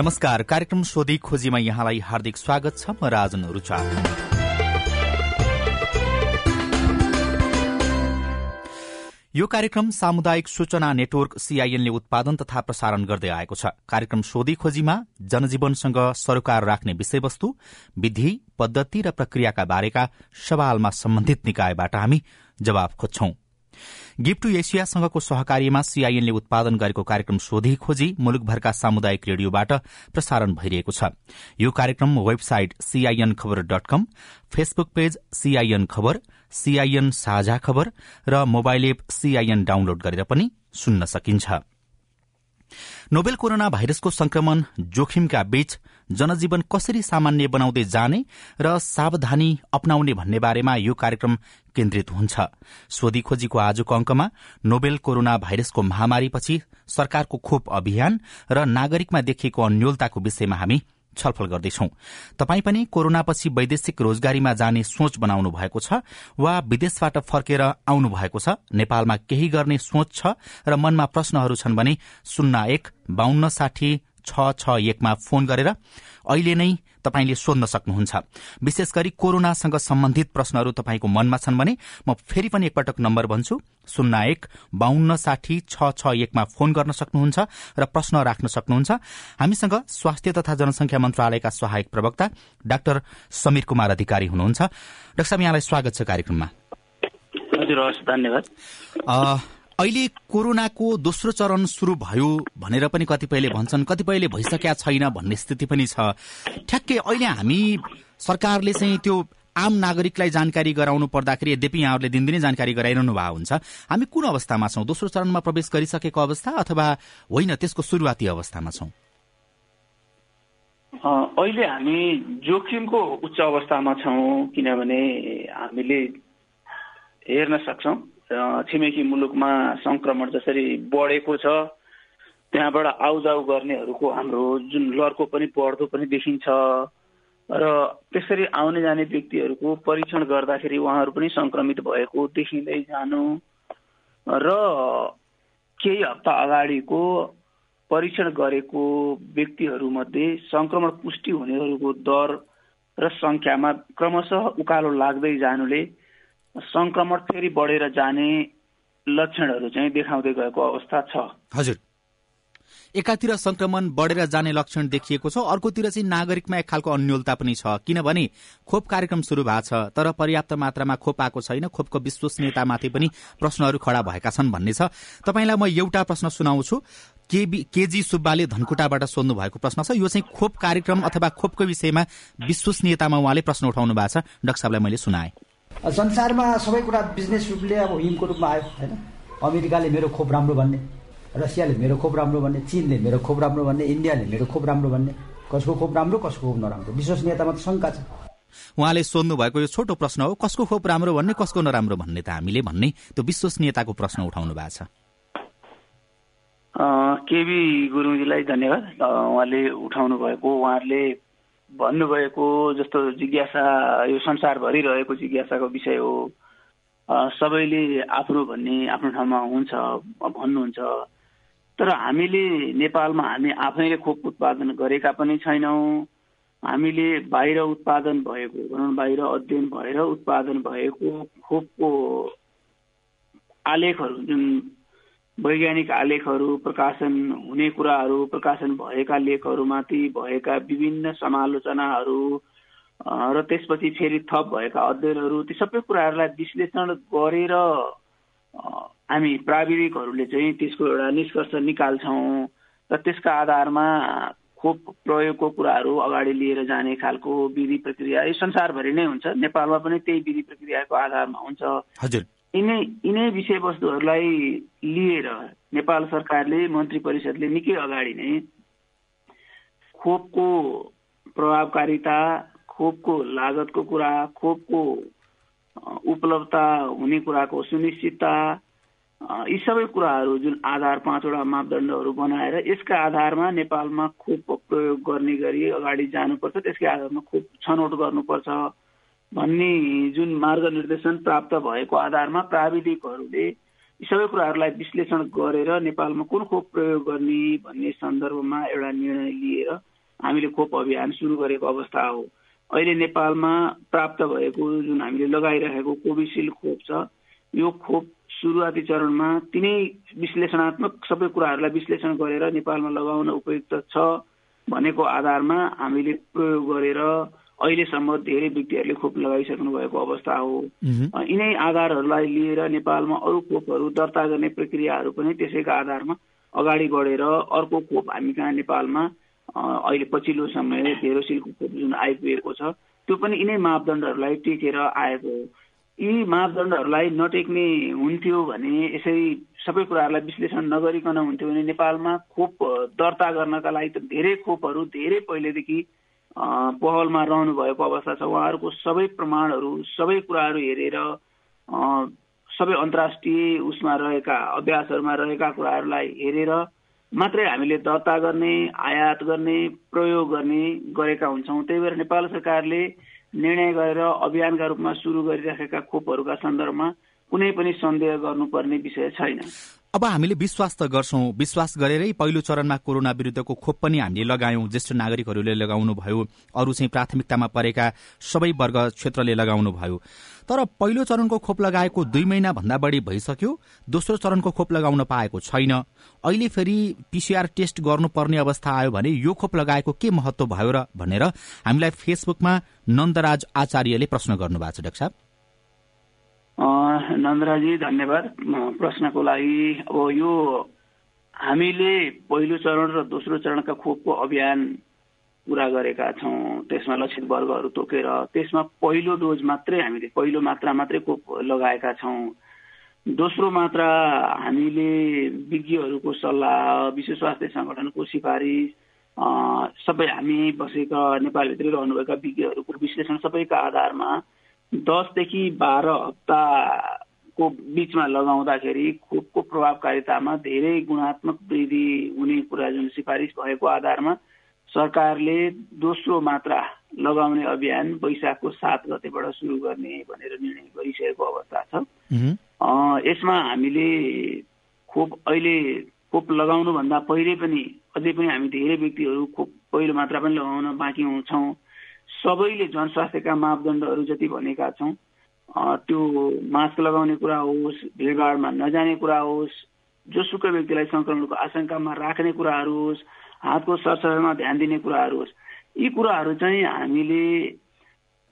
नमस्कार कार्यक्रम सोधी खोजीमा यहाँलाई हार्दिक स्वागत छ। म राजन रुचा। यो कार्यक्रम सामुदायिक सूचना नेटवर्क सीआईएनले उत्पादन तथा प्रसारण गर्दै आएको छ। कार्यक्रम सोधी खोजीमा जनजीवनसँग सरोकार राख्ने विषयवस्तु विधि पद्धति र प्रक्रियाका बारेका सवालमा सम्बन्धित निकायबाट हामी जवाब खोज्छौं। गिफ्ट टू एसियासँगको सहकार्यमा सीआईएनले उत्पादन गरेको कार्यक्रम सोधी खोजी मुलुकभरका सामुदायिक रेडियोबाट प्रसारण भइरहेको छ। यो कार्यक्रम website CIN Khabar dot com Facebook page CIN Khabar CIN साझा खबर र मोबाइल एप सीआईएन डाउनलोड गरेर पनि सुन्न सकिन्छ। नोबेल कोरोना भाइरसको संक्रमण जोखिमका बीच जनजीवन कसरी सामान्य बनाउँदै जाने र सावधानी अप्नाउने भन्ने बारेमा यो कार्यक्रम केन्द्रित हुन्छ। सोधी खोजीको आजको अङ्कमा नोबेल कोरोना भाइरसको महामारीपछि सरकारको खोप अभियान र नागरिकमा देखिएको अन्यलताको विषयमा हामी छलफल गर्दैछौ। तपाई पनि कोरोनापछि वैदेशिक रोजगारीमा जाने सोच बनाउनु भएको छ वा विदेशबाट फर्केर आउनु भएको छ। नेपालमा केही गर्ने सोच छ र मनमा प्रश्नहरू छन् भने शून्य एक बाहन्न साठी छ छ एकमा फोन गरेर अहिले नै तपाईँले सोध्न सक्नुहुन्छ। विशेष गरी कोरोनासँग सम्बन्धित प्रश्नहरू तपाईँको मनमा छन् भने म फेरि पनि एकपटक नम्बर भन्छु शून्य एक बाहन्न साठी छ छ एकमा फोन गर्न सक्नुहुन्छ र प्रश्न राख्न सक्नुहुन्छ। हामीसँग स्वास्थ्य तथा जनसंख्या मन्त्रालयका सहायक प्रवक्ता डाक्टर समीर कुमार अधिकारी हुनुहुन्छ। डाक्टर साहब यहाँलाई स्वागत छ कार्यक्रममा। हजुर धन्यवाद। अहिले कोरोनाको दोस्रो चरण शुरू भयो भनेर पनि कतिपयले भन्छन् कतिपयले भइसकेका छैन भन्ने स्थिति पनि छ। ठ्याक्कै अहिले हामी सरकारले चाहिँ त्यो आम नागरिकलाई जानकारी गराउनु पर्दाखेरि यद्यपि यहाँहरूले दिनदिनै जानकारी गराइरहनु भएको हुन्छ हामी कुन अवस्थामा छौँ? दोस्रो चरणमा प्रवेश गरिसकेको अवस्था अथवा होइन त्यसको सुरुवाती अवस्थामा छौँ? अहिले हामी जोखिमको उच्च अवस्थामा छौँ किनभने हामीले हेर्न सक्छौँ। छिमेकी मुलुकमा संक्रमण जसरी बढेको छ त्यहाँबाट आउजाउ गर्नेहरूको हाम्रो जुन लर्को पनि बढ्दो पनि देखिन्छ र त्यसरी आउने जाने व्यक्तिहरूको परीक्षण गर्दाखेरि उहाँहरू पनि सङ्क्रमित भएको देखिँदै जानु र केही हप्ता अगाडिको परीक्षण गरेको व्यक्तिहरूमध्ये सङ्क्रमण पुष्टि हुनेहरूको दर र सङ्ख्यामा क्रमशः उकालो लाग्दै जानुले संक्रमण फेरि बढेर जाने लक्षणहरू चाहिँ देखाउँदै गएको अवस्था छ। हजुर। एकातिर संक्रमण बढेर जाने लक्षण देखिएको छ अर्कोतिर चाहिँ नागरिकमा एक खालको अन्यलता पनि छ। किनभने खोप कार्यक्रम शुरू भएको छ तर पर्याप्त मात्रामा खोप आएको छैन। खोपको विश्वसनीयतामाथि पनि प्रश्नहरू खड़ा भएका छन् भन्ने छ। तपाईँलाई म एउटा प्रश्न सुनाउँछु। केजी सुब्बाले धनकुटाबाट सोध्नु भएको प्रश्न छ। यो चाहिँ खोप कार्यक्रम अथवा खोपको विषयमा विश्वसनीयतामा उहाँले प्रश्न उठाउनु भएको छ। डाक्टर साहबलाई मैले सुनाएँ। संसारमा सबै कुरा बिजनेस रूपले अब हिमको रूपमा आयो होइन? अमेरिकाले मेरो खोप राम्रो भन्ने रसियाले मेरो खोप राम्रो भन्ने चिनले मेरो खोप राम्रो भन्ने इन्डियाले मेरो खोप राम्रो भन्ने। कसको खोप राम्रो कसको खोप नराम्रो? विश्वसनीयतामा त शङ्का छ। उहाँले सोध्नु भएको यो छोटो प्रश्न हो कसको खोप राम्रो भन्ने कसको नराम्रो भन्ने त हामीले भन्ने त्यो विश्वसनीयताको प्रश्न उठाउनु भएको छ। केबी गुरुङजीलाई धन्यवाद। उहाँले उठाउनु भएको उहाँहरूले भन्नुभएको जस्तो जिज्ञासा यो संसारभरि रहेको जिज्ञासाको विषय हो। सबैले आफ्नो भन्ने आफ्नो ठाउँमा हुन्छ भन्नुहुन्छ। तर हामीले नेपालमा हामी आफैले खोप उत्पादन गरेका पनि छैनौँ। हामीले बाहिर उत्पादन भएको भनौँ बाहिर अध्ययन भएर उत्पादन भएको खोपको आलेखहरू जुन वैज्ञानिक आलेखहरू प्रकाशन हुने कुराहरू प्रकाशन भएका लेखहरूमाथि भएका विभिन्न समालोचनाहरू र त्यसपछि फेरि थप भएका अध्ययनहरू ती सबै कुराहरूलाई विश्लेषण गरेर हामी प्राविधिकहरूले चाहिँ त्यसको एउटा निष्कर्ष निकाल्छौँ र त्यसका आधारमा खोप प्रयोगको कुराहरू अगाडि लिएर जाने खालको विधि प्रक्रिया यो संसारभरि नै हुन्छ। नेपालमा पनि त्यही विधि प्रक्रियाको आधारमा हुन्छ। हजुर। यिनै यिनै विषयवस्तुहरूलाई लिएर नेपाल सरकारले मन्त्री परिषदले निकै अगाडि नै खोपको प्रभावकारिता खोपको लागतको कुरा खोपको उपलब्धता हुने कुराको सुनिश्चितता यी सबै कुराहरू जुन आधार पाँचवटा मापदण्डहरू बनाएर यसका आधारमा नेपालमा खोप प्रयोग गर्ने गरी अगाडि जानुपर्छ त्यसकै आधारमा खोप छनौट गर्नुपर्छ। भन्ने जुन मार्गनिर्देशन प्राप्त भएको आधारमा प्राविधिकहरूले यी सबै कुराहरूलाई विश्लेषण गरेर नेपालमा कुन खोप प्रयोग गर्ने भन्ने सन्दर्भमा एउटा निर्णय लिएर हामीले खोप अभियान सुरु गरेको अवस्था हो। अहिले नेपालमा प्राप्त भएको जुन हामीले लगाइरहेको कोभिसिल्ड खोप छ यो खोप सुरुवाती चरणमा तिनै विश्लेषणात्मक सबै कुराहरूलाई विश्लेषण गरेर नेपालमा लगाउन उपयुक्त छ भनेको आधारमा हामीले प्रयोग गरेर अहिलेसम्म धेरै व्यक्तिहरूले खोप लगाइसक्नु भएको अवस्था हो। यिनै आधारहरूलाई लिएर नेपालमा अरू खोपहरू दर्ता गर्ने प्रक्रियाहरू पनि त्यसैका आधारमा अगाडि बढेर अर्को खोप हामी कहाँ नेपालमा अहिले पछिल्लो समय भेरोसिलको खोप जुन आइपुगेको छ त्यो पनि यिनै मापदण्डहरूलाई टेकेर आएको हो। यी मापदण्डहरूलाई नटेक्ने हुन्थ्यो भने यसै सबै कुराहरूलाई विश्लेषण नगरिकन हुन्थ्यो भने नेपालमा खोप दर्ता गर्नका लागि त धेरै खोपहरू धेरै पहिलेदेखि पहलमा रहनु भएको अवस्था छ उहाँहरूको सबै प्रमाणहरू सबै कुराहरू हेरेर सबै अन्तर्राष्ट्रिय उसमा रहेका अभ्यासहरूमा रहेका कुराहरूलाई हेरेर मात्रै हामीले दर्ता गर्ने आयात गर्ने प्रयोग गर्ने गरेका हुन्छौँ। त्यही भएर नेपाल सरकारले निर्णय गरेर अभियानका रूपमा सुरु गरिराखेका खोपहरूका सन्दर्भमा कुनै पनि सन्देह गर्नुपर्ने विषय छैन। अब हामीले विश्वास त गर्छौं। विश्वास गरेरै पहिलो चरणमा कोरोना विरूद्धको खोप पनि हामीले लगायौं। ज्येष्ठ नागरिकहरूले लगाउनु भयो। अरू चाहिँ प्राथमिकतामा परेका सबै वर्ग क्षेत्रले लगाउनु भयो। तर पहिलो चरणको खोप लगाएको दुई महिना भन्दा बढ़ी भइसक्यो। दोस्रो चरणको खोप लगाउन पाएको छैन। अहिले फेरि पीसीआर टेस्ट गर्नुपर्ने अवस्था आयो भने यो खोप लगाएको के महत्व भयो र भनेर हामीलाई फेसबुकमा नन्दराज आचार्यले प्रश्न गर्नुभएको छ डाक्टर नन्दराजी धन्यवाद। प्रश्नको लागि अब यो हामीले पहिलो चरण र दोस्रो चरणका खोपको अभियान पुरा गरेका छौँ त्यसमा लक्षित वर्गहरू तोकेर त्यसमा पहिलो डोज मात्रै हामीले पहिलो मात्रा मात्रै खोप लगाएका छौँ। दोस्रो मात्रा हामीले विज्ञहरूको सल्लाह विश्व स्वास्थ्य सङ्गठनको सिफारिस सबै हामी बसेका नेपालभित्रै रहनुभएका विज्ञहरूको विश्लेषण सबैका आधारमा दसदेखि बाह्र हप्ताको बिचमा लगाउँदाखेरि खोपको प्रभावकारितामा धेरै गुणात्मक वृद्धि हुने कुरा जुन सिफारिस भएको आधारमा सरकारले दोस्रो मात्रा लगाउने अभियान वैशाखको सात गतेबाट सुरु गर्ने भनेर निर्णय गरिसकेको अवस्था छ। यसमा हामीले खोप अहिले खोप लगाउनुभन्दा पहिले पनि अझै पनि हामी धेरै व्यक्तिहरू खोप पहिलो मात्रा पनि लगाउन बाँकी छौँ सबैले जनस्वास्थ्यका मापदण्डहरू जति भनेका छौँ त्यो मास्क लगाउने कुरा होस् भिडभाडमा नजाने कुरा होस् जोसुकै व्यक्तिलाई सङ्क्रमणको आशंकामा राख्ने कुराहरू होस् हातको सरसफाइमा ध्यान दिने कुराहरू होस् यी कुराहरू चाहिँ हामीले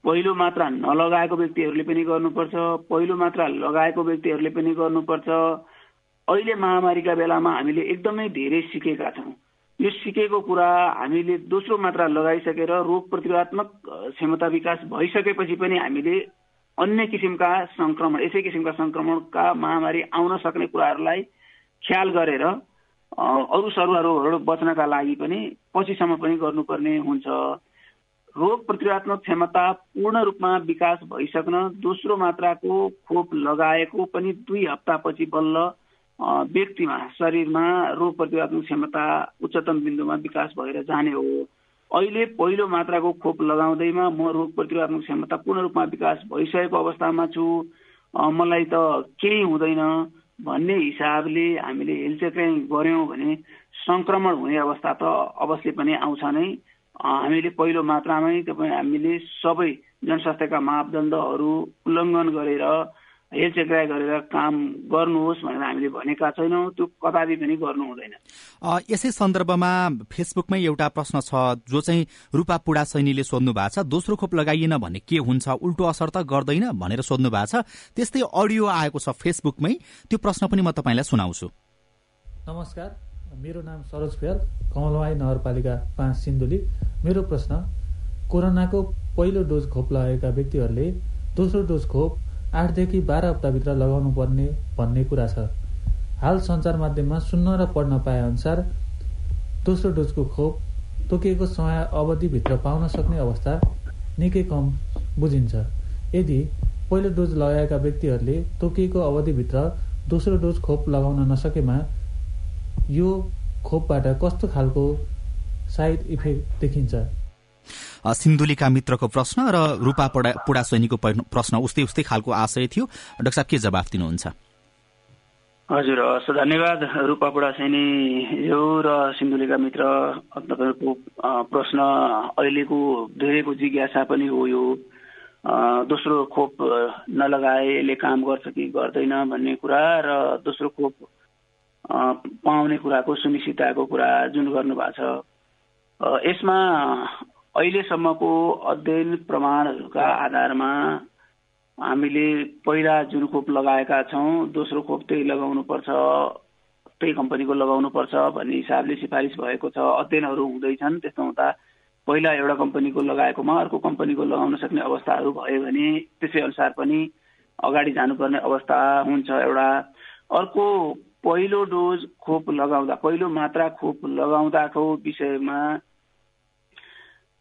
पहिलो मात्रा नलगाएको व्यक्तिहरूले पनि गर्नुपर्छ पहिलो मात्रा लगाएको व्यक्तिहरूले पनि गर्नुपर्छ। अहिले महामारीका बेलामा हामीले एकदमै धेरै सिकेका छौँ। यो सिकेको कुरा हामीले दोस्रो मात्रा लगाइसकेर रोग प्रतिरोधात्मक क्षमता विकास भइसकेपछि पनि हामीले अन्य किसिमका सङ्क्रमण यसै किसिमका सङ्क्रमणका महामारी आउन सक्ने कुराहरूलाई ख्याल गरेर अरू सरुवा रोगहरू बच्नका लागि पनि पछिसम्म पनि गर्नुपर्ने हुन्छ। रोग प्रतिरोधात्मक क्षमता पूर्ण रूपमा विकास भइसक्न दोस्रो मात्राको खोप लगाएको पनि दुई हप्तापछि बल्ल व्यक्तिमा शरीरमा रोग प्रतिरोधात्मक क्षमता उच्चतम बिन्दुमा विकास भएर जाने हो। अहिले पहिलो मात्राको खोप लगाउँदैमा म रोग प्रतिरोधात्मक क्षमता पूर्ण रूपमा विकास भइसकेको अवस्थामा छु। मलाई त केही हुँदैन भन्ने हिसाबले हामीले हेलचेक्राइ गऱ्यौँ भने सङ्क्रमण हुने अवस्था त अवश्य पनि आउँछ नै। हामीले पहिलो मात्रामै तपाईँ हामीले सबै जनस्वास्थ्यका मापदण्डहरू उल्लङ्घन गरेर हेलचेक्राइ गरेर काम गर्नुहोस् भनेर हामीले भनेका छैनौँ त्यो कदापि पनि गर्नु हुँदैन। यसै सन्दर्भमा फेसबुकमै एउटा प्रश्न छ जो चाहिँ रूपा पुडा सैनीले सोध्नु भएको छ दोस्रो खोप लगाइएन भने के हुन्छ उल्टो असर त गर्दैन भनेर सोध्नु भएको छ। त्यस्तै अडियो आएको छ फेसबुकमै त्यो प्रश्न पनि म तपाईँलाई सुनाउँछु। नमस्कार मेरो नाम सरोज फेल कमलवाई नगरपालिका पाँच सिन्धुली। मेरो प्रश्न कोरोनाको पहिलो डोज खोप लगाएका व्यक्तिहरूले दोस्रो डोज खोप आठदेखि बाह्र हप्ताभित्र लगाउनु पर्ने भन्ने कुरा छ। हाल सञ्चार माध्यममा सुन्न र पढ्न पाए अनुसार दोस्रो डोजको खोप तोकिएको समय अवधिभित्र पाउन सक्ने अवस्था निकै कम बुझिन्छ। यदि पहिलो डोज लगाएका व्यक्तिहरूले तोकिएको अवधिभित्र दोस्रो डोज खोप लगाउन नसकेमा यो खोपबाट कस्तो खालको साइड इफेक्ट देखिन्छ? सिन्धुलीका मित्रको प्रश्न र रूपा पुडा सैनीको प्रश्न उस्तै उस्तै खालको आशय थियो। डाक्टर साहब के जवाफ दिनुहुन्छ? हजुर हस् धन्यवाद रूपा बुढा यो र सिन्धुलीका मित्र। तपाईँहरूको प्रश्न अहिलेको धेरैको जिज्ञासा पनि हो यो। दोस्रो खोप नलगाए काम गर्छ कि गर्दैन भन्ने कुरा र दोस्रो खोप पाउने कुराको सुनिश्चितताको कुरा जुन गर्नुभएको छ। यसमा अहिलेसम्मको अध्ययन प्रमाणहरूका आधारमा हामीले पहिला जुन खोप लगाएका छौँ दोस्रो खोप त्यही लगाउनुपर्छ त्यही कम्पनीको लगाउनुपर्छ भन्ने हिसाबले सिफारिस भएको छ। अध्ययनहरू हुँदैछन् त्यस्तो हुँदा पहिला एउटा कम्पनीको लगाएकोमा अर्को कम्पनीको लगाउन सक्ने अवस्थाहरू भयो भने त्यसै अनुसार पनि अगाडि जानुपर्ने अवस्था हुन्छ एउटा। अर्को पहिलो डोज खोप लगाउँदा पहिलो मात्रा खोप लगाउँदाको विषयमा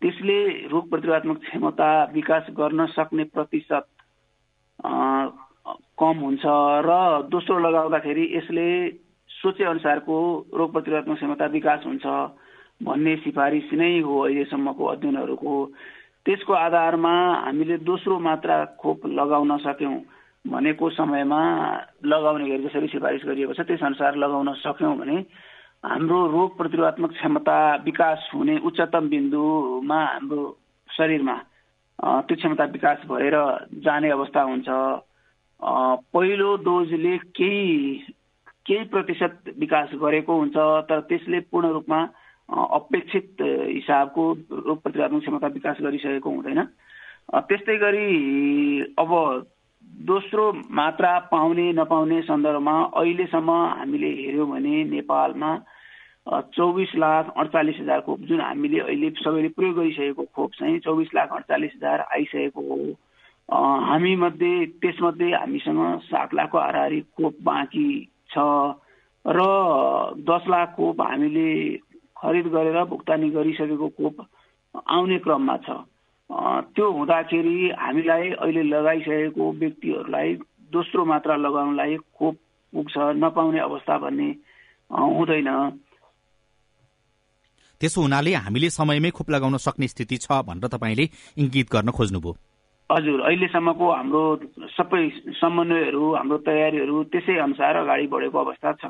त्यसले रोग प्रतिरोधात्मक क्षमता विकास गर्न सक्ने प्रतिशत कम हुन्छ र दोस्रो लगाउँदाखेरि यसले सोचे अनुसारको रोग प्रतिरोधात्मक क्षमता विकास हुन्छ भन्ने सिफारिस नै हो अहिलेसम्मको अध्ययनहरूको। त्यसको आधारमा हामीले दोस्रो मात्रा खोप लगाउन सक्यौँ भनेको समयमा लगाउने गरी जसरी सिफारिस गरिएको छ त्यस अनुसार लगाउन सक्यौँ भने हाम्रो रोग प्रतिरोधात्मक क्षमता विकास हुने उच्चतम बिन्दुमा हाम्रो शरीरमा त्यो क्षमता विकास भएर जाने अवस्था हुन्छ। पहिलो डोजले केही केही प्रतिशत विकास गरेको हुन्छ तर त्यसले पूर्ण रूपमा अपेक्षित हिसाबको रोग प्रतिरोधात्मक क्षमता विकास गरिसकेको हुँदैन। त्यस्तै गरी अब दोस्रो मात्रा पाउने नपाउने सन्दर्भमा अहिलेसम्म हामीले हेऱ्यौँ भने नेपालमा चौबिस लाख अडचालिस हजार खोप जुन हामीले अहिले सबैले प्रयोग गरिसकेको खोप चाहिँ चौबिस लाख अडचालिस हजार आइसकेको हो। हामी मध्ये त्यसमध्ये हामीसँग सात लाखको हाराहारी खोप बाँकी छ र दस लाख खोप हामीले खरिद गरेर भुक्तानी गरिसकेको खोप आउने क्रममा छ। त्यो हुँदाखेरि हामीलाई अहिले लगाइसकेको व्यक्तिहरूलाई दोस्रो मात्रा लगाउनलाई खोप पुग्छ नपाउने अवस्था भन्ने हुँदैन। त्यसो हुनाले हामीले समयमै खोप लगाउन सक्ने स्थिति छ भनेर तपाईँले इङ्गित गर्न खोज्नुभयो। हजुर अहिलेसम्मको हाम्रो सबै समन्वयहरू हाम्रो तयारीहरू त्यसै अनुसार अगाडि बढेको अवस्था छ।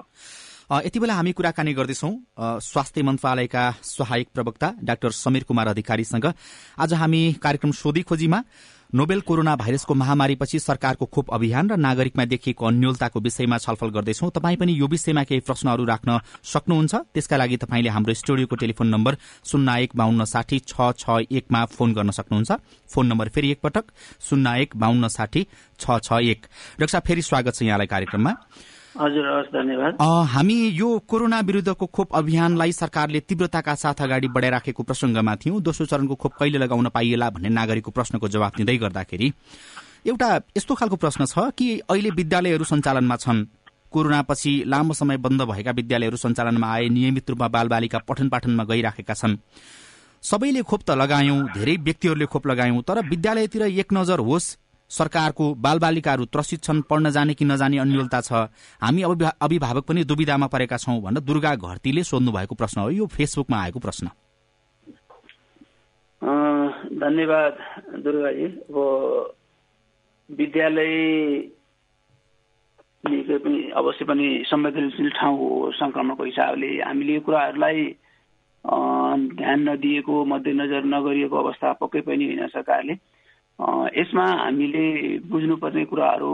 यति बेला हामी कुराकानी गर्दैछौ। स्वास्थ्य मन्त्रालयका सहायक प्रवक्ता डाक्टर समीर कुमार अधिकारीसँग। आज हामी कार्यक्रम सोधी खोजीमा। नोबेल कोरोना भाइरसको महामारीपछि सरकारको खोप अभियान र नागरिकमा देखिएको अन्यलताको विषयमा छलफल गर्दैछौ। तपाईँ पनि यो विषयमा केही प्रश्नहरू राख्न सक्नुहुन्छ? त्यसका लागि तपाईँले हाम्रो स्टुडियोको टेलिफोन नम्बर शून्य एक बाहन्न साठी छ छ एकमा फोन गर्न सक्नुहुन्छ। फोन नम्बर फेरि एकपटक शून्य एक बाहन्न साठी छ छ एक। रक्षा फेरि स्वागत छ यहाँलाई कार्यक्रममा। हजुर धन्यवाद। हामी यो कोरोना विरूद्धको खोप अभियानलाई सरकारले तीव्रताका साथ अगाडि बढाइराखेको प्रसंगमा थियौं। दोस्रो चरणको खोप कहिले लगाउन पाइएला भन्ने नागरिकको प्रश्नको जवाब दिँदै गर्दाखेरि एउटा यस्तो खालको प्रश्न छ कि अहिले विद्यालयहरू सञ्चालनमा छन्। कोरोनापछि लामो समय बन्द भएका विद्यालयहरू सञ्चालनमा आए नियमित रूपमा बालबालिका पठन पाठनमा गइराखेका छन्। सबैले खोप त लगायौं धेरै व्यक्तिहरूले खोप लगायौं तर विद्यालयतिर एक नजर होस् सरकारको बालबालिकाहरू त्रसित छन् पढ्न जाने कि नजाने अन्यलता छ। हामी अभिभावक पनि दुविधामा परेका छौं भनेर दुर्गा घरतीले सोध्नु भएको प्रश्न हो। यो फेसबुकमा आएको प्रश्न। धन्यवाद दुर्गाजी। अब विद्यालय पनि अवश्य पनि संवेदनशील ठाउँ हो। संक्रमणको हिसाबले हामीले यो कुराहरूलाई ध्यान नदिएको मध्यनजर नगरिएको अवस्था पक्कै पनि होइन सरकारले। यसमा हामीले बुझ्नुपर्ने कुराहरू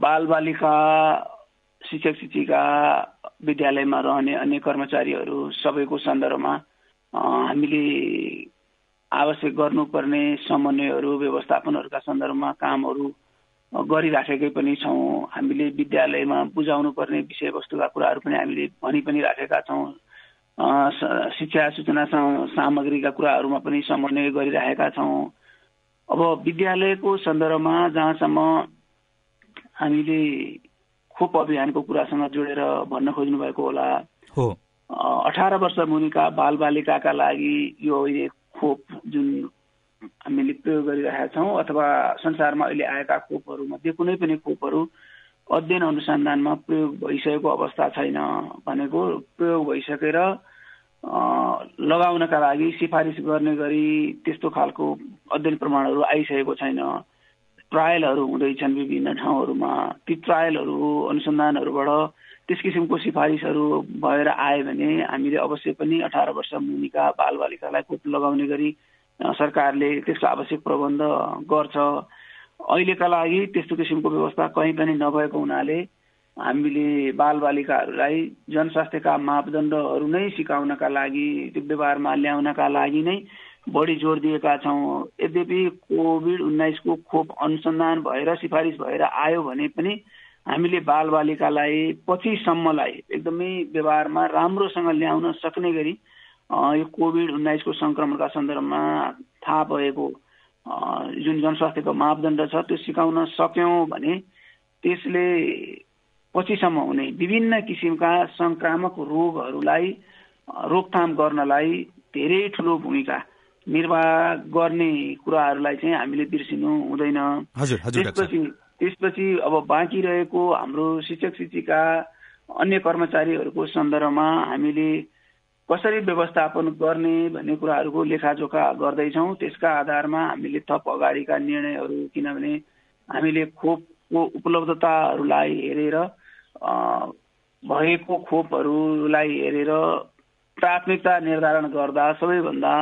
बालबालिका शिक्षक शिक्षिका विद्यालयमा रहने अन्य कर्मचारीहरू सबैको सन्दर्भमा हामीले आवश्यक गर्नुपर्ने समन्वयहरू व्यवस्थापनहरूका सन्दर्भमा कामहरू गरिराखेकै पनि छौँ। हामीले विद्यालयमा बुझाउनु पर्ने विषयवस्तुका कुराहरू पनि हामीले भनि पनि राखेका छौँ। शिक्षा सूचना सामग्रीका कुराहरूमा पनि समन्वय गरिराखेका छौँ। अब विद्यालयको सन्दर्भमा जहाँसम्म हामीले खोप अभियानको कुरासँग जोडेर भन्न खोज्नु भएको होला हो। अठार वर्ष मुनिका बालबालिकाका लागि यो अहिले खोप जुन हामीले प्रयोग गरिरहेका छौँ अथवा संसारमा अहिले आएका खोपहरूमध्ये कुनै पनि खोपहरू अध्ययन अनुसन्धानमा प्रयोग भइसकेको अवस्था छैन भनेको प्रयोग भइसकेर लगाउनका लागि सिफारिस गर्ने गरी त्यस्तो खालको अध्ययन प्रमाणहरू आइसकेको छैन। ट्रायलहरू हुँदैछन् विभिन्न ठाउँहरूमा। ती ट्रायलहरू अनुसन्धानहरूबाट त्यस किसिमको सिफारिसहरू भएर आयो भने हामीले अवश्य पनि अठार वर्ष मुनिका बालबालिकालाई खोप लगाउने गरी सरकारले त्यसको आवश्यक प्रबन्ध गर्छ। अहिलेका लागि त्यस्तो किसिमको व्यवस्था कहीँ पनि नभएको हुनाले हामीले बालबालिकाहरूलाई जनस्वास्थ्यका मापदण्डहरू नै सिकाउनका लागि त्यो व्यवहारमा ल्याउनका लागि नै बढी जोड दिएका छौँ। यद्यपि कोभिड उन्नाइसको खोप अनुसन्धान भएर सिफारिस भएर आयो भने पनि हामीले बालबालिकालाई पछिसम्मलाई एकदमै व्यवहारमा राम्रोसँग ल्याउन सक्ने गरी यो कोभिड उन्नाइसको सङ्क्रमणका सन्दर्भमा थाहा भएको जुन जनस्वास्थ्यको मापदण्ड छ त्यो सिकाउन सक्यौँ भने त्यसले पछिसम्म हुने विभिन्न किसिमका सङ्क्रामक रोगहरूलाई रोकथाम गर्नलाई धेरै ठुलो भूमिका निर्वाह गर्ने कुराहरूलाई चाहिँ हामीले बिर्सिनु हुँदैन। त्यसपछि त्यसपछि अब बाँकी रहेको हाम्रो शिक्षक शिक्षिका अन्य कर्मचारीहरूको सन्दर्भमा हामीले कसरी व्यवस्थापन गर्ने भन्ने कुराहरूको लेखाजोखा गर्दैछौँ। त्यसका आधारमा हामीले थप अगाडिका निर्णयहरू किनभने हामीले खोपको उपलब्धताहरूलाई हेरेर भएको खोपहरूलाई हेरेर प्राथमिकता निर्धारण गर्दा सबैभन्दा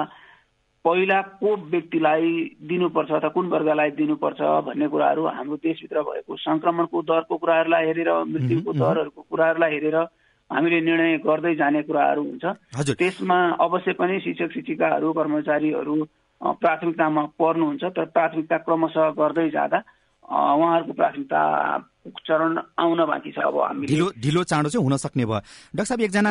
पहिला को व्यक्तिलाई दिनुपर्छ अथवा कुन वर्गलाई दिनुपर्छ भन्ने कुराहरू हाम्रो देशभित्र भएको सङ्क्रमणको दरको कुराहरूलाई हेरेर मृत्युको दरहरूको कुराहरूलाई हेरेर हामीले निर्णय गर्दै जाने कुराहरू हुन्छ। त्यसमा अवश्य पनि शिक्षक शिक्षिकाहरू कर्मचारीहरू प्राथमिकतामा पर्नुहुन्छ तर प्राथमिकता क्रमशः गर्दै जाँदा उहाँहरूको प्राथमिकता चरण आउन बाँकी छ अब हामी ढिलो ढिलो चाँडो चाहिँ हुन सक्ने भयो। डाक्टर साहब एकजना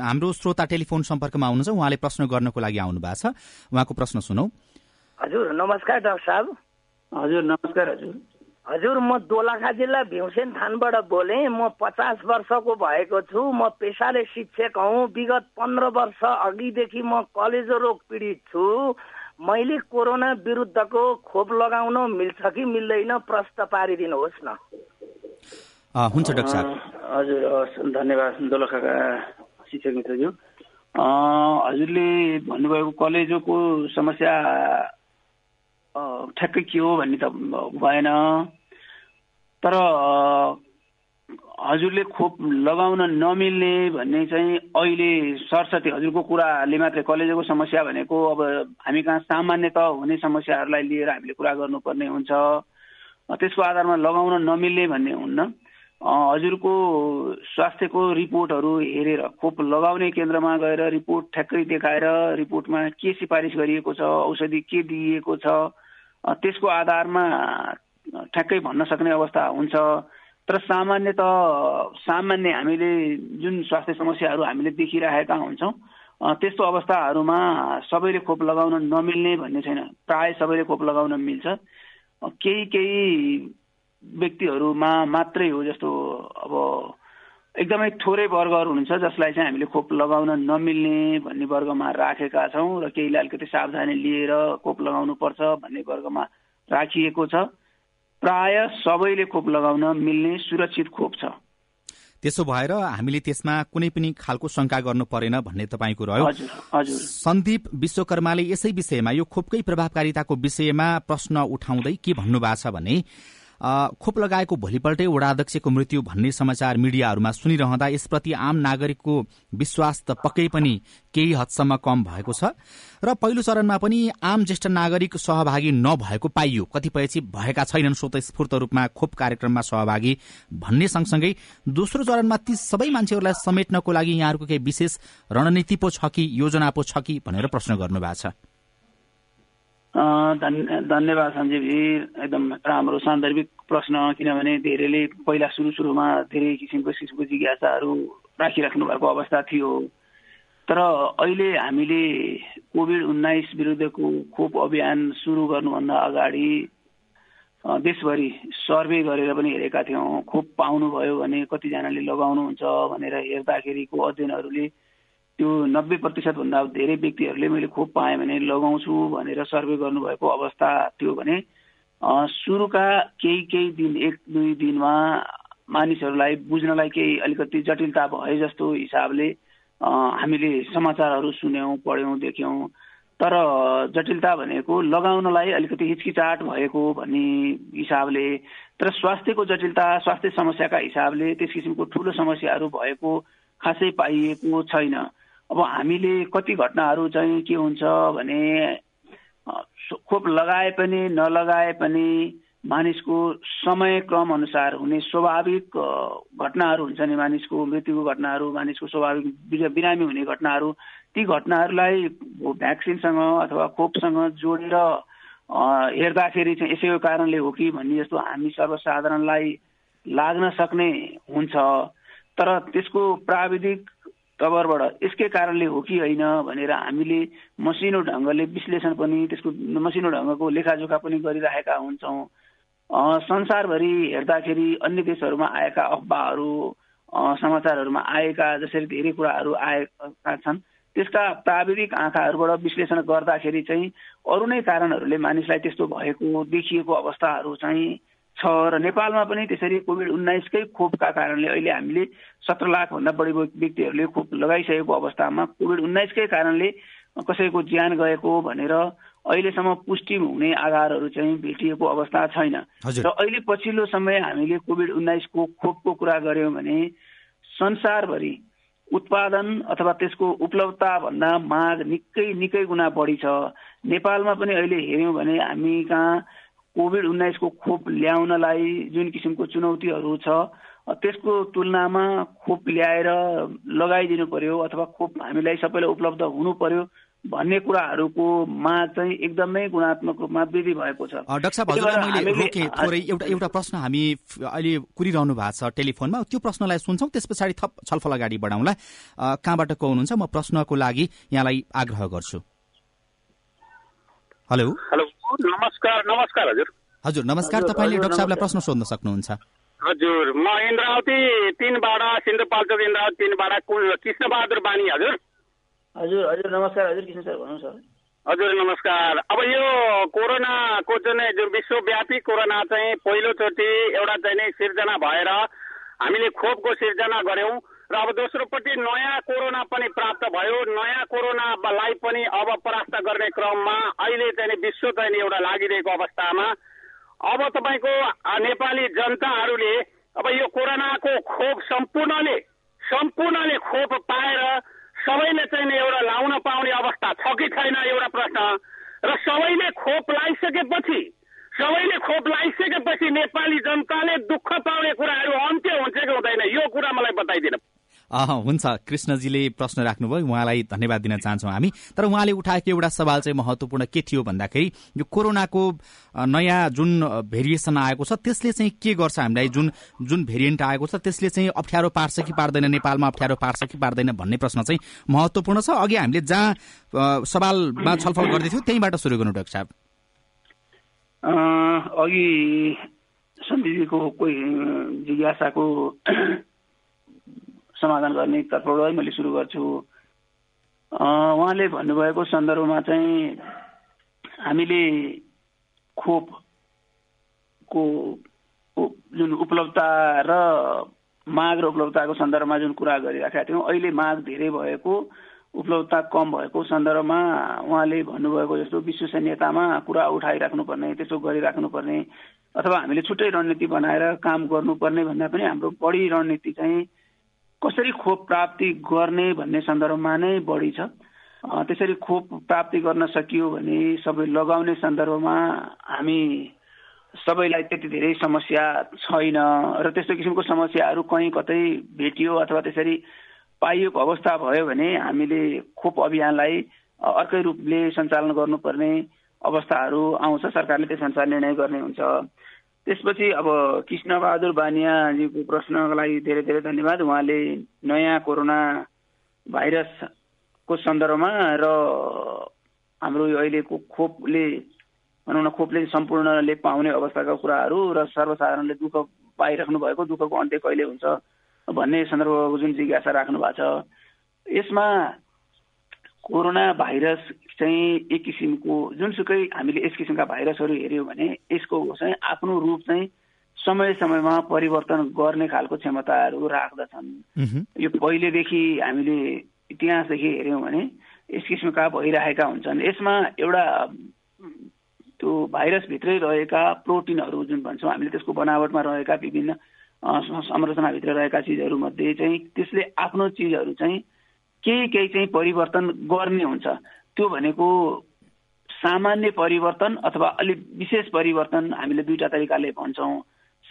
हाम्रो श्रोता टेलिफोन सम्पर्कमा आउनुहुन्छ। उहाँले प्रश्न गर्नको लागि आउनु भएको छ। उहाँको प्रश्न सुनौ। हजुर नमस्कार डाक्टर साहब। हजुर नमस्कार हजुर। हजुर म दोलखा जिल्ला भीमसेन थानबाट बोले। म पचास वर्षको भएको छु। म पेसाले शिक्षक हौ। विगत पन्ध्र वर्ष अघिदेखि म कलेजो रोग पीडित छु। मैले कोरोना विरुद्धको खोप लगाउन मिल्छ कि मिल्दैन प्रश्न पारिदिनुहोस् न। हुन्छ डाक्टर साहब। हजुर धन्यवाद दोलखाका शिक्षक मित्रज्यू। हजुरले भन्नुभएको कलेजोको समस्या ठ्याक्कै के हो भन्ने त भएन। तर हजुरले खोप लगाउन नमिल्ने भन्ने चाहिँ अहिले सरस्वती हजुरको कुराले मात्रै कलेजको समस्या भनेको अब हामी कहाँ सामान्यत हुने समस्याहरूलाई लिएर हामीले कुरा गर्नुपर्ने हुन्छ। त्यसको आधारमा लगाउन नमिल्ने भन्ने हुन्न। हजुरको स्वास्थ्यको रिपोर्टहरू हेरेर खोप लगाउने केन्द्रमा गएर रिपोर्ट ठ्याक्कै देखाएर रिपोर्टमा के सिफारिस गरिएको छ औषधि के दिइएको छ त्यसको आधारमा ठ्याक्कै भन्न सक्ने अवस्था हुन्छ। तर सामान्यत सामान्य हामीले जुन स्वास्थ्य समस्याहरू हामीले देखिरहेका हुन्छौँ त्यस्तो अवस्थाहरूमा सबैले खोप लगाउन नमिल्ने भन्ने छैन। प्राय सबैले खोप लगाउन मिल्छ। केही केही व्यक्तिहरूमा मात्रै हो जस्तो अब एकदमै थोरै वर्गहरू हुनुहुन्छ जसलाई चाहिँ हामीले खोप लगाउन नमिल्ने भन्ने वर्गमा राखेका छौँ र केहीले अलिकति सावधानी लिएर खोप लगाउनु पर्छ भन्ने वर्गमा राखिएको छ। प्राय सबैले खोप लगाउन मिल्ने सुरक्षित खोप छ। त्यसो भएर हामीले त्यसमा कुनै पनि खालको शंका गर्नु परेन भन्ने तपाईँको रह्यो। सन्दीप विश्वकर्माले यसै विषयमा यो खोपकै प्रभावकारिताको विषयमा प्रश्न उठाउँदै के भन्नुभएको छ भने खोप लगाएको भोलिपल्टै वडाध्यक्षको मृत्यु भन्ने समाचार मिडियाहरूमा सुनिरहँदा यसप्रति आम नागरिकको विश्वास त पक्कै पनि केही हदसम्म कम भएको छ। र पहिलो चरणमा पनि आम ज्येष्ठ नागरिक सहभागी नभएको पाइयो। कतिपय चाहिँ भएका छैनन् स्वतस्फूर्त रूपमा खोप कार्यक्रममा सहभागी भन्ने सँगसँगै दोस्रो चरणमा ती सबै मान्छेहरूलाई समेट्नको लागि यहाँहरूको केही विशेष रणनीति पो छ कि योजना पो छ कि भनेर प्रश्न गर्नुभएको छ। धन्यवाद सञ्जीवजी एकदम राम्रो सान्दर्भिक प्रश्न किनभने धेरैले पहिला सुरु सुरुमा धेरै किसिमको किसिमको जिज्ञासाहरू राखिराख्नु भएको अवस्था थियो तर अहिले हामीले कोभिड उन्नाइस विरुद्धको खोप अभियान सुरु गर्नुभन्दा अगाडि देशभरि सर्वे गरेर पनि हेरेका थियौँ खोप पाउनुभयो भने कतिजनाले लगाउनुहुन्छ भनेर हेर्दाखेरिको अध्ययनहरूले त्यो नब्बे प्रतिशतभन्दा धेरै व्यक्तिहरूले मैले खोप पाएँ भने लगाउँछु भनेर सर्वे गर्नुभएको अवस्था थियो भने सुरुका केही केही दिन एक दुई दिनमा मानिसहरूलाई बुझ्नलाई केही अलिकति जटिलता भए जस्तो हिसाबले हामीले समाचारहरू सुन्यौँ पढ्यौँ देख्यौँ। तर जटिलता भनेको लगाउनलाई अलिकति हिचकिचाट भएको भन्ने हिसाबले तर स्वास्थ्यको जटिलता स्वास्थ्य समस्याका हिसाबले त्यस किसिमको ठुलो समस्याहरू भएको खासै पाइएको छैन। अब हामीले कति घटनाहरू चाहिँ के हुन्छ भने खोप लगाए पनि नलगाए पनि मानिसको समय क्रम अनुसार हुने स्वाभाविक घटनाहरू हुन्छ नि मानिसको मृत्युको घटनाहरू मानिसको स्वाभाविक बिरामी हुने घटनाहरू। ती घटनाहरूलाई भ्याक्सिनसँग अथवा खोपसँग जोडेर हेर्दाखेरि चाहिँ यसैको कारणले हो कि भन्ने जस्तो हामी सर्वसाधारणलाई लाग्न सक्ने हुन्छ। तर त्यसको प्राविधिक तवरबाट यसकै कारणले हो कि होइन भनेर हामीले मसिनो ढङ्गले विश्लेषण पनि त्यसको मसिनो ढङ्गको लेखाजोखा पनि गरिरहेका हुन्छौँ। संसारभरि हेर्दाखेरि अन्य देशहरूमा आएका अफवाहहरू समाचारहरूमा आएका जसरी धेरै कुराहरू आएका छन् त्यसका प्राविधिक आँखाहरूबाट विश्लेषण गर्दाखेरि चाहिँ अरू नै कारणहरूले मानिसलाई त्यस्तो भएको देखिएको अवस्थाहरू चाहिँ छ र नेपालमा पनि त्यसरी कोभिड उन्नाइसकै खोपका कारणले अहिले हामीले सत्र लाखभन्दा बढी व्यक्तिहरूले खोप लगाइसकेको अवस्थामा कोभिड उन्नाइसकै कारणले कसैको ज्यान गएको भनेर अहिलेसम्म पुष्टि हुने आधारहरू चाहिँ भेटिएको अवस्था छैन। र अहिले पछिल्लो समय हामीले कोभिड उन्नाइसको खोपको कुरा गऱ्यौँ भने संसारभरि उत्पादन अथवा त्यसको उपलब्धता भन्दा माग निकै निकै गुणा बढी छ। नेपालमा पनि अहिले हेऱ्यौँ भने हामी कहाँ कोभिड उन्नाइसको खोप ल्याउनलाई जुन किसिमको चुनौतीहरू छ त्यसको तुलनामा खोप ल्याएर लगाइदिनु पर्यो अथवा खोप हामीलाई सबैलाई उपलब्ध हुनु पर्यो भन्ने कुराहरूको माग चाहिँ एकदमै गुणात्मक रूपमा वृद्धि भएको छ। डाक्टर साहब हजुरलाई मैले रोकेँ थोरै एउटा एउटा प्रश्न हामी अहिले कुरिरहनु भएको छ टेलिफोनमा। त्यो प्रश्नलाई सुन्छौँ त्यस पछाडि थप छलफल अगाडि बढाउँला। कहाँबाट को हुनुहुन्छ म प्रश्नको लागि यहाँलाई आग्रह गर्छु। हेलो। हेलो। नमस्कार नमस्कार हजुर। हजुर नमस्कार तपाईँले डाक्टर साहबलाई प्रश्न सोध्न सक्नुहुन्छ। हजुर म इन्द्रावती तिनबाट सिन्धुपाल्चोक इन्द्रावती तिनबाट कृष्णबहादुर बानी हजुर। हजुर हजुर नमस्कार हजुर किसन सर भन्नुहोस् सर। हजुर नमस्कार। अब यो कोरोनाको चाहिँ जुन विश्वव्यापी कोरोना चाहिँ पहिलोचोटि एउटा चाहिँ नै सिर्जना भएर हामीले खोपको सिर्जना गऱ्यौँ। र अब दोस्रोपट्टि नयाँ कोरोना पनि प्राप्त भयो। नयाँ कोरोनालाई पनि अब परास्त गर्ने क्रममा अहिले चाहिँ विश्व चाहिँ एउटा लागिरहेको अवस्थामा। अब तपाईँको नेपाली जनताहरूले अब यो कोरोनाको खोप सम्पूर्णले सम्पूर्णले खोप पाएर सबैले चाहिँ एउटा लाउन पाउने अवस्था छ कि छैन एउटा प्रश्न। र सबैले खोप लगाइसकेपछि सबैले खोप लगाइसकेपछि नेपाली जनताले दुःख पाउने कुराहरू अन्त्य हुन्छ कि हुँदैन यो कुरा मलाई बताइदिनु। हुन्छ। कृष्णजीले प्रश्न राख्नुभयो। उहाँलाई धन्यवाद दिन चाहन्छौँ हामी। तर उहाँले उठाएको एउटा सवाल चाहिँ महत्वपूर्ण के थियो भन्दाखेरि यो कोरोनाको नयाँ जुन भेरिएसन आएको छ त्यसले चाहिँ के गर्छ हामीलाई? जुन जुन भेरिएन्ट आएको छ त्यसले चाहिँ अप्ठ्यारो पार्छ कि पार्दैन? नेपालमा अप्ठ्यारो पार्छ कि पार्दैन भन्ने प्रश्न चाहिँ महत्वपूर्ण छ। अघि हामीले जहाँ सवालमा छलफल गर्दै थियौँ त्यहीँबाट सुरु गर्नु डाक्टर साहब। अघि सन्धिजीको कोही जिज्ञासाको समाधान गर्ने तर्फबाट मैले सुरु गर्छु। उहाँले भन्नुभएको सन्दर्भमा चाहिँ हामीले खोपको जुन उपलब्धता र माग र उपलब्धताको सन्दर्भमा जुन कुरा गरिराखेका थियौँ अहिले माग धेरै भएको उपलब्धता कम भएको सन्दर्भमा उहाँले भन्नुभएको जस्तो विश्व सैन्यतामा कुरा उठाइराख्नुपर्ने त्यसो गरिराख्नुपर्ने अथवा हामीले छुट्टै रणनीति बनाएर काम गर्नुपर्ने भन्दा पनि हाम्रो बढी रणनीति चाहिँ कसरी खोप प्राप्ति गर्ने भन्ने सन्दर्भमा नै बढी छ। त्यसरी खोप प्राप्ति गर्न सकियो भने सबै लगाउने सन्दर्भमा हामी सबैलाई त्यति धेरै समस्या छैन र त्यस्तो किसिमको समस्याहरू कहीँ कतै भेटियो अथवा त्यसरी पाइएको अवस्था भयो भने हामीले खोप अभियानलाई अर्कै रूपले सञ्चालन गर्नुपर्ने अवस्थाहरू आउँछ। सरकारले त्यस अनुसार निर्णय गर्ने हुन्छ। त्यसपछि अब कृष्णबहादुर बानियाजीको प्रश्नको लागि धेरै धेरै धन्यवाद। उहाँले नयाँ कोरोना भाइरसको सन्दर्भमा र हाम्रो अहिलेको खोपले भनौँ न खोपले सम्पूर्णले पाउने अवस्थाका कुराहरू र सर्वसाधारणले दुःख पाइराख्नु भएको दुःखको अन्त्य कहिले हुन्छ भन्ने सन्दर्भको जुन जिज्ञासा राख्नु भएको छ। यसमा कोरोना भाइरस चाहिँ एक किसिमको जुनसुकै हामीले यस किसिमका भाइरसहरू हेऱ्यौँ भने यसको चाहिँ आफ्नो रूप चाहिँ समय समयमा परिवर्तन गर्ने खालको क्षमताहरू राख्दछन्। यो पहिलेदेखि हामीले इतिहासदेखि हेऱ्यौँ भने यस किसिमका भइरहेका हुन्छन्। यसमा एउटा त्यो भाइरसभित्रै रहेका प्रोटिनहरू जुन भन्छौँ हामीले त्यसको बनावटमा रहेका विभिन्न संरचनाभित्र रहेका चिजहरूमध्ये चाहिँ त्यसले आफ्नो चिजहरू चाहिँ केही केही चाहिँ परिवर्तन गर्ने हुन्छ। त्यो भनेको सामान्य परिवर्तन अथवा अलिक विशेष परिवर्तन हामीले दुईवटा तरिकाले भन्छौँ।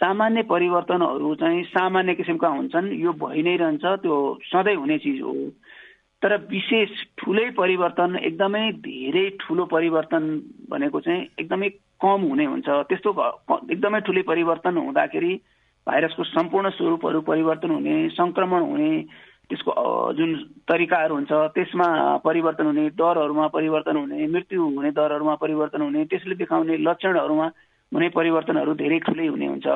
सामान्य परिवर्तनहरू चाहिँ सामान्य किसिमका हुन्छन्। यो भइ नै रहन्छ त्यो सधैँ हुने चिज हो। तर विशेष ठुलै परिवर्तन एकदमै धेरै ठुलो परिवर्तन भनेको चाहिँ एकदमै कम हुने हुन्छ। त्यस्तो एकदमै ठुलै परिवर्तन हुँदाखेरि भाइरसको सम्पूर्ण स्वरूपहरू परिवर्तन हुने सङ्क्रमण हुने त्यसको जुन तरिकाहरू हुन्छ त्यसमा परिवर्तन हुने दरहरूमा परिवर्तन हुने मृत्यु हुने दरहरूमा परिवर्तन हुने त्यसले देखाउने लक्षणहरूमा हुने परिवर्तनहरू धेरै ठुलै हुने हुन्छ।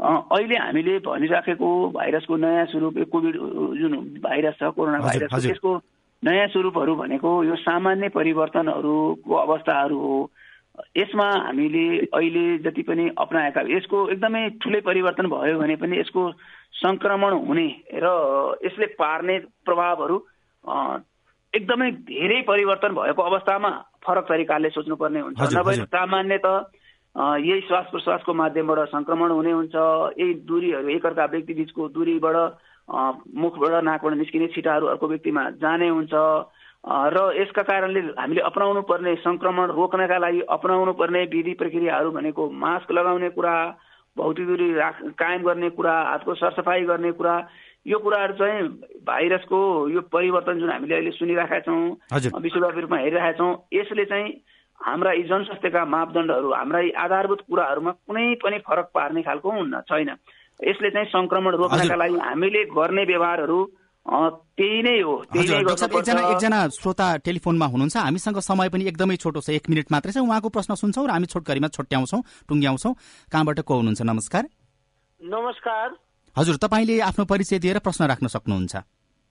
अहिले हामीले भनिराखेको भाइरसको नयाँ स्वरूप कोभिड जुन भाइरस छ कोरोना भाइरस त्यसको नयाँ स्वरूपहरू भनेको यो सामान्य परिवर्तनहरूको अवस्थाहरू हो। यसमा हामीले अहिले जति पनि अप्नाएका यसको एकदमै ठुलै परिवर्तन भयो भने पनि यसको सङ्क्रमण हुने र यसले पार्ने प्रभावहरू एकदमै धेरै परिवर्तन भएको अवस्थामा फरक तरिकाले सोच्नुपर्ने हुन्छ। नभए सामान्य त यही श्वास प्रश्वासको माध्यमबाट सङ्क्रमण हुने हुन्छ यही दूरीहरू एकअर्का व्यक्ति बिचको दूरीबाट मुखबाट नाकबाट निस्किने छिटाहरू अर्को व्यक्तिमा जाने हुन्छ। र यसका कारणले हामीले अपनाउनु पर्ने सङ्क्रमण रोक्नका लागि अपनाउनु पर्ने विधि प्रक्रियाहरू भनेको मास्क लगाउने कुरा भौतिक दूरी राख कायम गर्ने कुरा हातको सरसफाइ गर्ने कुरा यो कुराहरू चाहिँ भाइरसको यो परिवर्तन जुन हामीले अहिले सुनिरहेका छौँ विश्वव्यापी रूपमा हेरिरहेका छौँ यसले चाहिँ हाम्रा यी जनस्वास्थ्यका मापदण्डहरू हाम्रा यी आधारभूत कुराहरूमा कुनै पनि फरक पार्ने खालको हुन्न छैन। यसले चाहिँ सङ्क्रमण रोक्नका लागि हामीले गर्ने व्यवहारहरू त्यही नै हो एकजना एकजना श्रोता टेलिफोनमा हुनुहुन्छ। हामीसँग समय पनि एकदमै छोटो छ एक मिनट मात्रै छ। उहाँको प्रश्न सुन्छौँ र हामी छोटकरीमा छोट्याउँछौँ टुङ्ग्याउँछौँ। कहाँबाट को हुनुहुन्छ? नमस्कार। नमस्कार। हजुर तपाईँले आफ्नो परिचय दिएर प्रश्न राख्न सक्नुहुन्छ।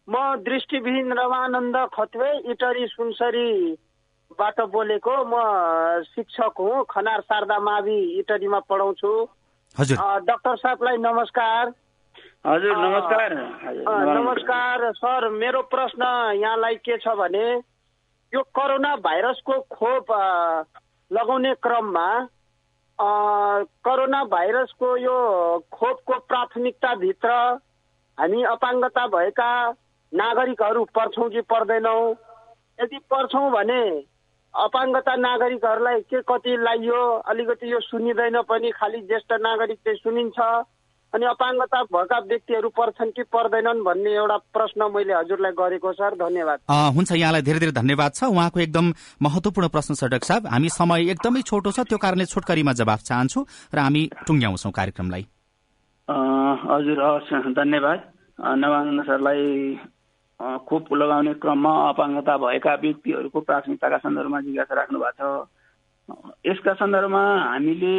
म दृष्टिविहीन रमानन्द खतवे इटरी सुनसरीबाट बोलेको। म शिक्षक हुँ खनार शारदा मावि इटरीमा पढाउँछु। डाक्टर साहबलाई नमस्कार। हजुर नमस्कार। नमस्कार। सर। मेरो प्रश्न यहाँलाई के छ भने यो कोरोना भाइरसको खोप लगाउने क्रममा कोरोना भाइरसको यो खोपको प्राथमिकताभित्र हामी अपाङ्गता भएका नागरिकहरू पर्छौँ कि पर्दैनौँ? यदि पर्छौँ भने अपाङ्गता नागरिकहरूलाई के कति लाइयो अलिकति यो सुनिँदैन पनि। खालि ज्येष्ठ नागरिक चाहिँ सुनिन्छ। अनि अपाङ्गता भएका व्यक्तिहरू पर्छन् कि पर्दैनन् भन्ने एउटा प्रश्न मैले हजुरलाई गरेको सर। धन्यवाद। हुन्छ। यहाँलाई धेरै धेरै धन्यवाद छ। उहाँको एकदम महत्वपूर्ण प्रश्न छ डाक्टर साहब। हामी समय एकदमै छोटो छ। त्यो कारणले छोटकरीमा जवाफ चाहन्छु र हामी टुङ्ग्याउँछौ कार्यक्रमलाई। हजुर हवस् धन्यवाद। नवानन्द सरलाई खोप लगाउने क्रममा अपाङ्गता भएका व्यक्तिहरूको प्राथमिकताका सन्दर्भमा जिज्ञासा राख्नु भएको छ यसका सन्दर्भमा हामीले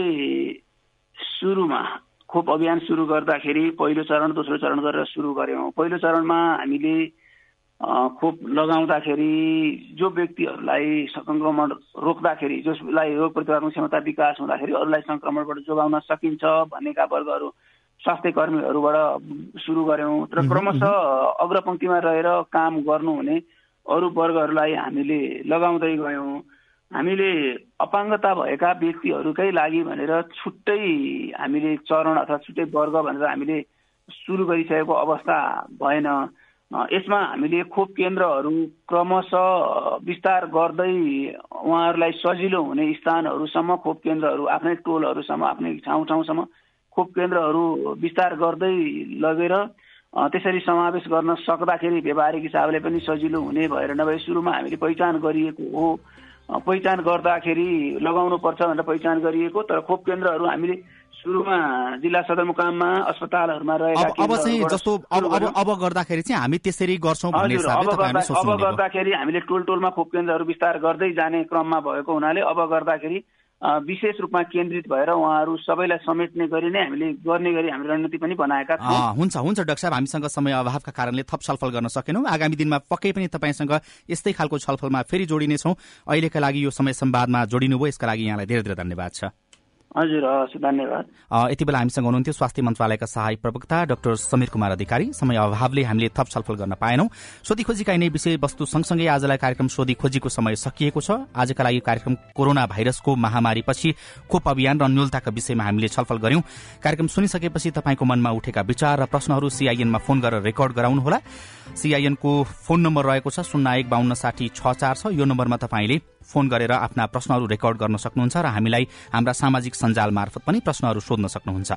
सुरुमा खोप अभियान सुरु गर्दाखेरि पहिलो चरण दोस्रो चरण गरेर सुरु गऱ्यौँ। पहिलो चरणमा हामीले खोप लगाउँदाखेरि जो व्यक्तिहरूलाई सङ्क्रमण रोक्दाखेरि जसलाई रोग प्रतिरोधक क्षमता विकास हुँदाखेरि अरूलाई सङ्क्रमणबाट जोगाउन सकिन्छ भन्नेका वर्गहरू स्वास्थ्य कर्मीहरूबाट सुरु गऱ्यौँ। र क्रमशः अग्रपङ्क्तिमा रहेर काम गर्नुहुने अरू वर्गहरूलाई हामीले लगाउँदै गयौँ। हामीले अपाङ्गता भएका व्यक्तिहरूकै लागि भनेर छुट्टै हामीले चरण अथवा छुट्टै वर्ग भनेर हामीले सुरु गरिसकेको अवस्था भएन। यसमा हामीले खोप केन्द्रहरू क्रमशः विस्तार गर्दै उहाँहरूलाई सजिलो हुने स्थानहरूसम्म खोप केन्द्रहरू आफ्नै टोलहरूसम्म आफ्नै ठाउँ ठाउँसम्म खोप केन्द्रहरू विस्तार गर्दै लगेर त्यसरी समावेश गर्न सक्दाखेरि व्यावहारिक हिसाबले पनि सजिलो हुने भएर नभए सुरुमा हामीले पहिचान गरिएको हो। पहिचान गर्दाखेरि लगाउनु पर्छ भनेर पहिचान गरिएको तर खोप केन्द्रहरू हामीले सुरुमा जिल्ला सदरमुकाममा अस्पतालहरूमा रहेका अब चाहिँ जस्तो अब अब अब गर्दाखेरि चाहिँ हामी त्यसरी गर्छौँ अब गर्दाखेरि हामीले टोल टोलमा खोप केन्द्रहरू विस्तार गर्दै जाने क्रममा भएको हुनाले अब गर्दाखेरि विशेष रूपमा केन्द्रित भएर उहाँहरू सबैलाई समेट्ने गरी नै हामीले गर्ने गरी हामीले रणनीति पनि बनाएका छौँ। हुन्छ हुन्छ डाक्टर साहब। हामीसँग समय अभावका कारणले थप छलफल गर्न सकेनौँ। आगामी दिनमा पक्कै पनि तपाईँसँग यस्तै खालको छलफलमा फेरि जोडिनेछौँ। अहिलेका लागि यो समय संवादमा जोडिनुभयो यसका लागि यहाँलाई धेरै धेरै धन्यवाद छ। हजुर हस् धन्यवाद। यति बेला हामीसँग हुनुहुन्थ्यो स्वास्थ्य मन्त्रालयका सहायक प्रवक्ता डाक्टर समीर कुमार अधिकारी। समय अभावले हामीले थप छलफल गर्न पाएनौं। सोधी खोजीका यिनै विषयवस्तु सँगसँगै आजलाई कार्यक्रम सोधी खोजीको समय सकिएको छ। आजका लागि कार्यक्रम कोरोना भाइरसको महामारीपछि खोप अभियान र न्यूलताका विषयमा हामीले छलफल गर्यौं कार्यक्रम सुनिसकेपछि तपाईँको मनमा उठेका विचार र प्रश्नहरू सीआईएनमा फोन गरेर रेकर्ड गराउनुहोला। सीआईएनको फोन नम्बर रहेको छ शून्य एक बाहन्न साठी छ चार छ। यो नम्बरमा तपाईँले फोन गरेर आफ्ना प्रश्नहरू रेकर्ड गर्न सक्नुहुन्छ र हामीलाई हाम्रा सामाजिक सञ्जाल मार्फत पनि प्रश्नहरू सोध्न सक्नुहुन्छ।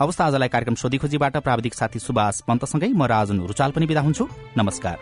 अवस्था आजलाई कार्यक्रम सोधी खोजीबाट प्राविधिक साथी सुभाष पन्तसँगै म राजन रुचाल पनि विदा हुन्छु। नमस्कार।